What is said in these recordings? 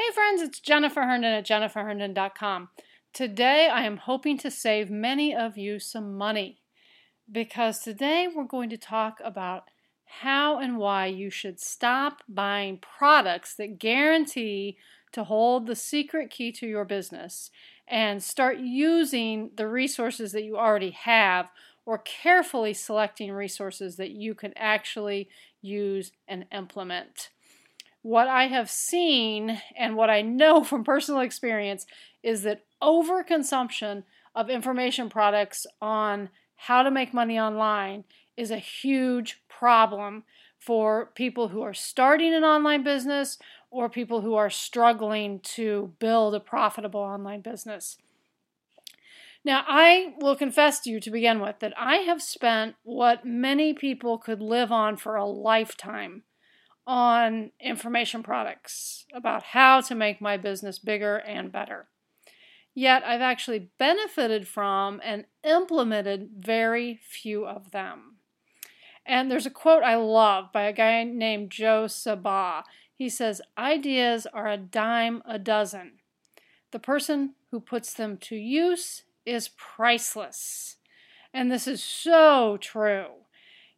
Hey friends, it's Jennifer Herndon at jenniferherndon.com. Today I am hoping to save many of you some money because today we're going to talk about how and why you should stop buying products that guarantee to hold the secret key to your business and start using the resources that you already have or carefully selecting resources that you can actually use and implement what I have seen and what I know from personal experience is that overconsumption of information products on how to make money online is a huge problem for people who are starting an online business or people who are struggling to build a profitable online business. Now, I will confess to you to begin with that I have spent what many people could live on for a lifetime on information products about how to make my business bigger and better. Yet I've actually benefited from and implemented very few of them. And there's a quote I love by a guy named Joe Sabah. He says, Ideas are a dime a dozen. The person who puts them to use is priceless. And this is so true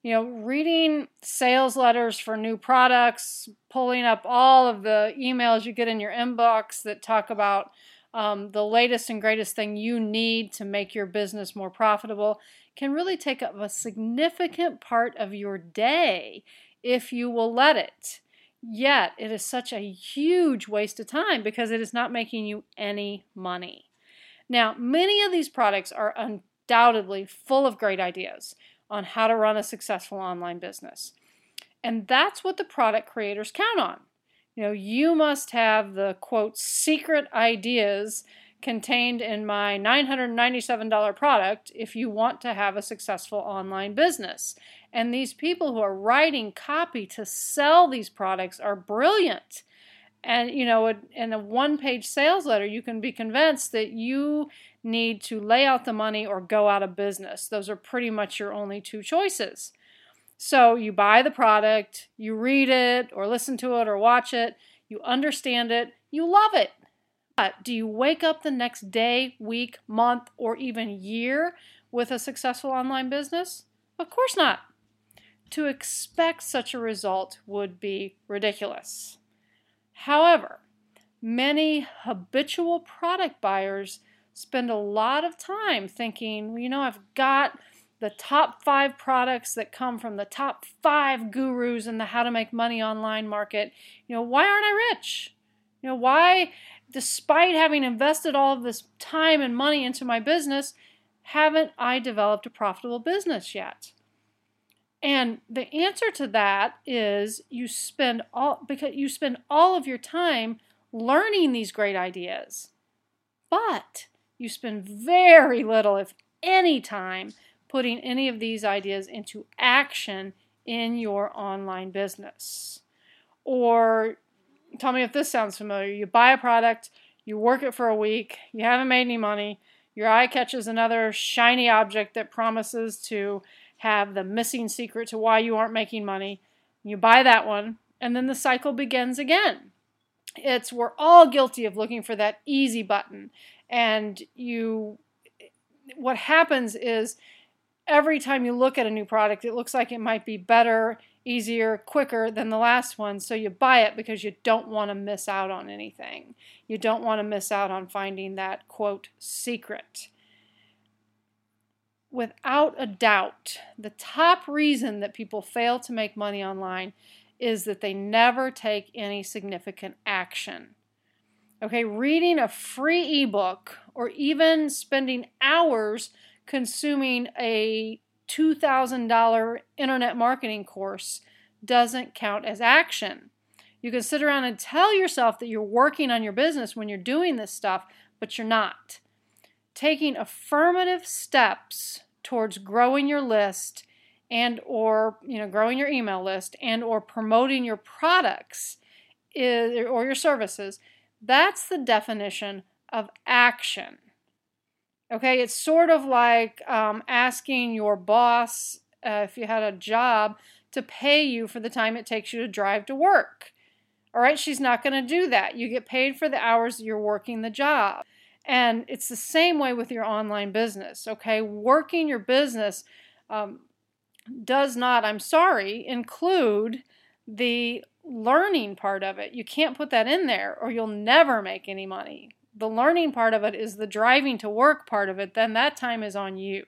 you know, reading sales letters for new products, pulling up all of the emails you get in your inbox that talk about um, the latest and greatest thing you need to make your business more profitable can really take up a significant part of your day if you will let it. Yet, it is such a huge waste of time because it is not making you any money. Now, many of these products are undoubtedly full of great ideas on how to run a successful online business. And that's what the product creators count on. You know, you must have the quote secret ideas contained in my $997 product if you want to have a successful online business. And these people who are writing copy to sell these products are brilliant. And, you know, in a one page sales letter, you can be convinced that you need to lay out the money or go out of business. Those are pretty much your only two choices. So you buy the product, you read it or listen to it or watch it, you understand it, you love it. But do you wake up the next day, week, month, or even year with a successful online business? Of course not. To expect such a result would be ridiculous. However, many habitual product buyers spend a lot of time thinking, you know, I've got the top five products that come from the top five gurus in the how to make money online market. You know, why aren't I rich? You know, why, despite having invested all of this time and money into my business, haven't I developed a profitable business yet? And the answer to that is you spend all because you spend all of your time learning these great ideas. But you spend very little, if any time, putting any of these ideas into action in your online business. Or tell me if this sounds familiar. You buy a product, you work it for a week, you haven't made any money, your eye catches another shiny object that promises to have the missing secret to why you aren't making money. You buy that one, and then the cycle begins again. It's we're all guilty of looking for that easy button and you what happens is every time you look at a new product it looks like it might be better easier quicker than the last one so you buy it because you don't want to miss out on anything you don't want to miss out on finding that quote secret without a doubt the top reason that people fail to make money online is that they never take any significant action Okay, reading a free ebook or even spending hours consuming a $2,000 internet marketing course doesn't count as action. You can sit around and tell yourself that you're working on your business when you're doing this stuff, but you're not. Taking affirmative steps towards growing your list and or you know growing your email list and or promoting your products is, or your services that's the definition of action. Okay, it's sort of like um, asking your boss uh, if you had a job to pay you for the time it takes you to drive to work. All right, she's not going to do that. You get paid for the hours you're working the job. And it's the same way with your online business, okay? Working your business um, does not, I'm sorry, include the learning part of it. You can't put that in there or you'll never make any money. The learning part of it is the driving to work part of it, then that time is on you.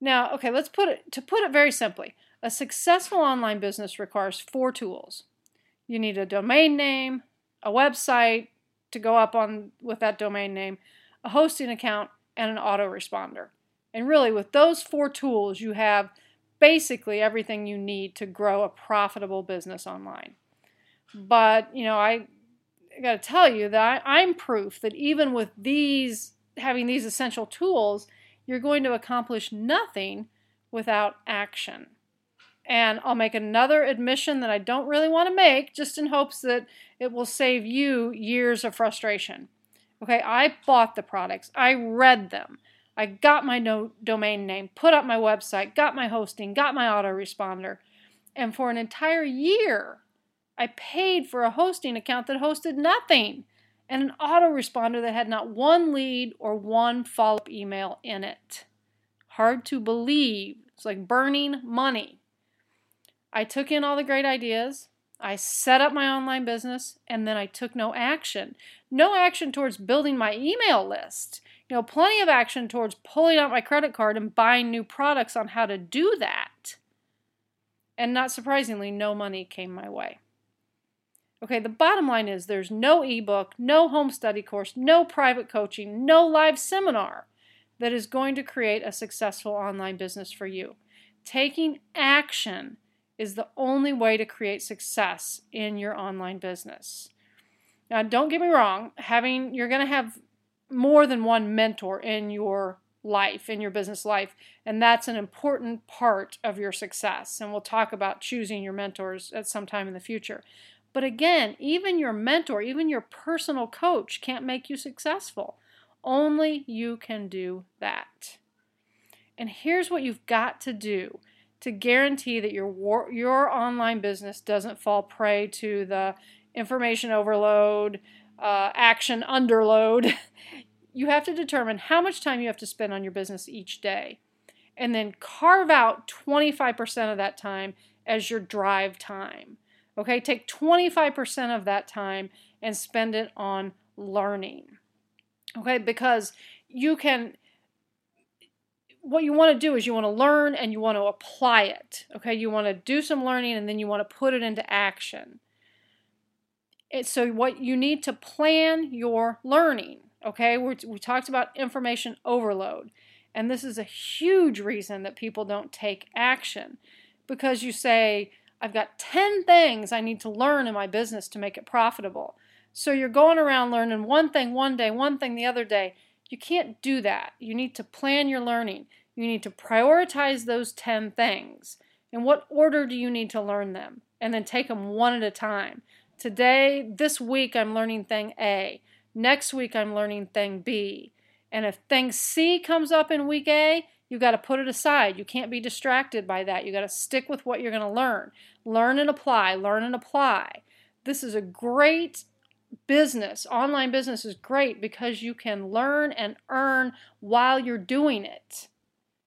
Now, okay, let's put it to put it very simply. A successful online business requires four tools. You need a domain name, a website to go up on with that domain name, a hosting account, and an autoresponder. And really, with those four tools, you have basically everything you need to grow a profitable business online. But, you know, I, I got to tell you that I, I'm proof that even with these, having these essential tools, you're going to accomplish nothing without action. And I'll make another admission that I don't really want to make, just in hopes that it will save you years of frustration. Okay, I bought the products, I read them, I got my no domain name, put up my website, got my hosting, got my autoresponder, and for an entire year, I paid for a hosting account that hosted nothing and an autoresponder that had not one lead or one follow up email in it. Hard to believe. It's like burning money. I took in all the great ideas. I set up my online business and then I took no action. No action towards building my email list. You know, plenty of action towards pulling out my credit card and buying new products on how to do that. And not surprisingly, no money came my way. Okay, the bottom line is there's no ebook, no home study course, no private coaching, no live seminar that is going to create a successful online business for you. Taking action is the only way to create success in your online business. Now, don't get me wrong, having you're going to have more than one mentor in your life, in your business life, and that's an important part of your success. And we'll talk about choosing your mentors at some time in the future. But again, even your mentor, even your personal coach can't make you successful. Only you can do that. And here's what you've got to do to guarantee that your your online business doesn't fall prey to the information overload, uh, action underload. you have to determine how much time you have to spend on your business each day, and then carve out 25% of that time as your drive time. Okay, take 25% of that time and spend it on learning. Okay, because you can what you want to do is you want to learn and you want to apply it. Okay, you want to do some learning and then you want to put it into action. so, what you need to plan your learning. Okay, we we talked about information overload, and this is a huge reason that people don't take action because you say, I've got 10 things I need to learn in my business to make it profitable. So, you're going around learning one thing one day, one thing the other day you can't do that. You need to plan your learning. You need to prioritize those 10 things. In what order do you need to learn them? And then take them one at a time. Today, this week, I'm learning thing A. Next week, I'm learning thing B. And if thing C comes up in week A, you got to put it aside. You can't be distracted by that. You got to stick with what you're going to learn. Learn and apply, learn and apply. This is a great business, online business is great because you can learn and earn while you're doing it.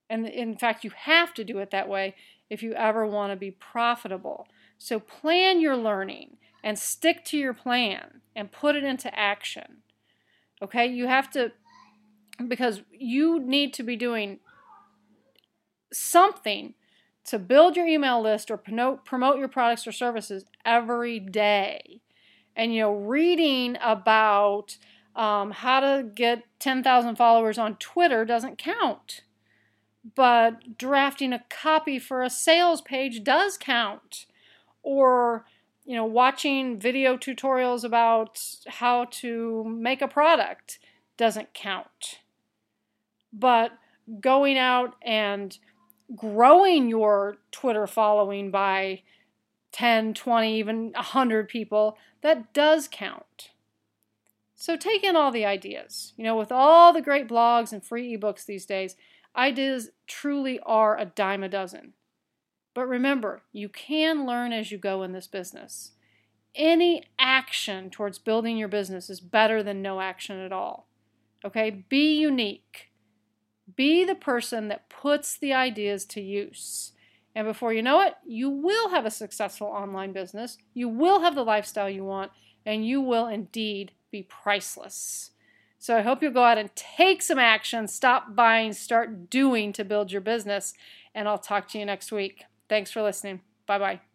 And in fact, you have to do it that way if you ever want to be profitable. So plan your learning and stick to your plan and put it into action. Okay? You have to, because you need to be doing something to build your email list or promote your products or services every day and you know reading about um, how to get 10,000 followers on Twitter doesn't count. But drafting a copy for a sales page does count. Or, you know, watching video tutorials about how to make a product doesn't count. But going out and growing your Twitter following by 10, 20, even 100 people, that does count. So take in all the ideas. You know, with all the great blogs and free ebooks these days, ideas truly are a dime a dozen. But remember, you can learn as you go in this business. Any action towards building your business is better than no action at all. Okay? Be unique. Be the person that puts the ideas to use. And before you know it, you will have a successful online business. You will have the lifestyle you want, and you will indeed be priceless. So I hope you'll go out and take some action, stop buying, start doing to build your business. And I'll talk to you next week. Thanks for listening. Bye bye.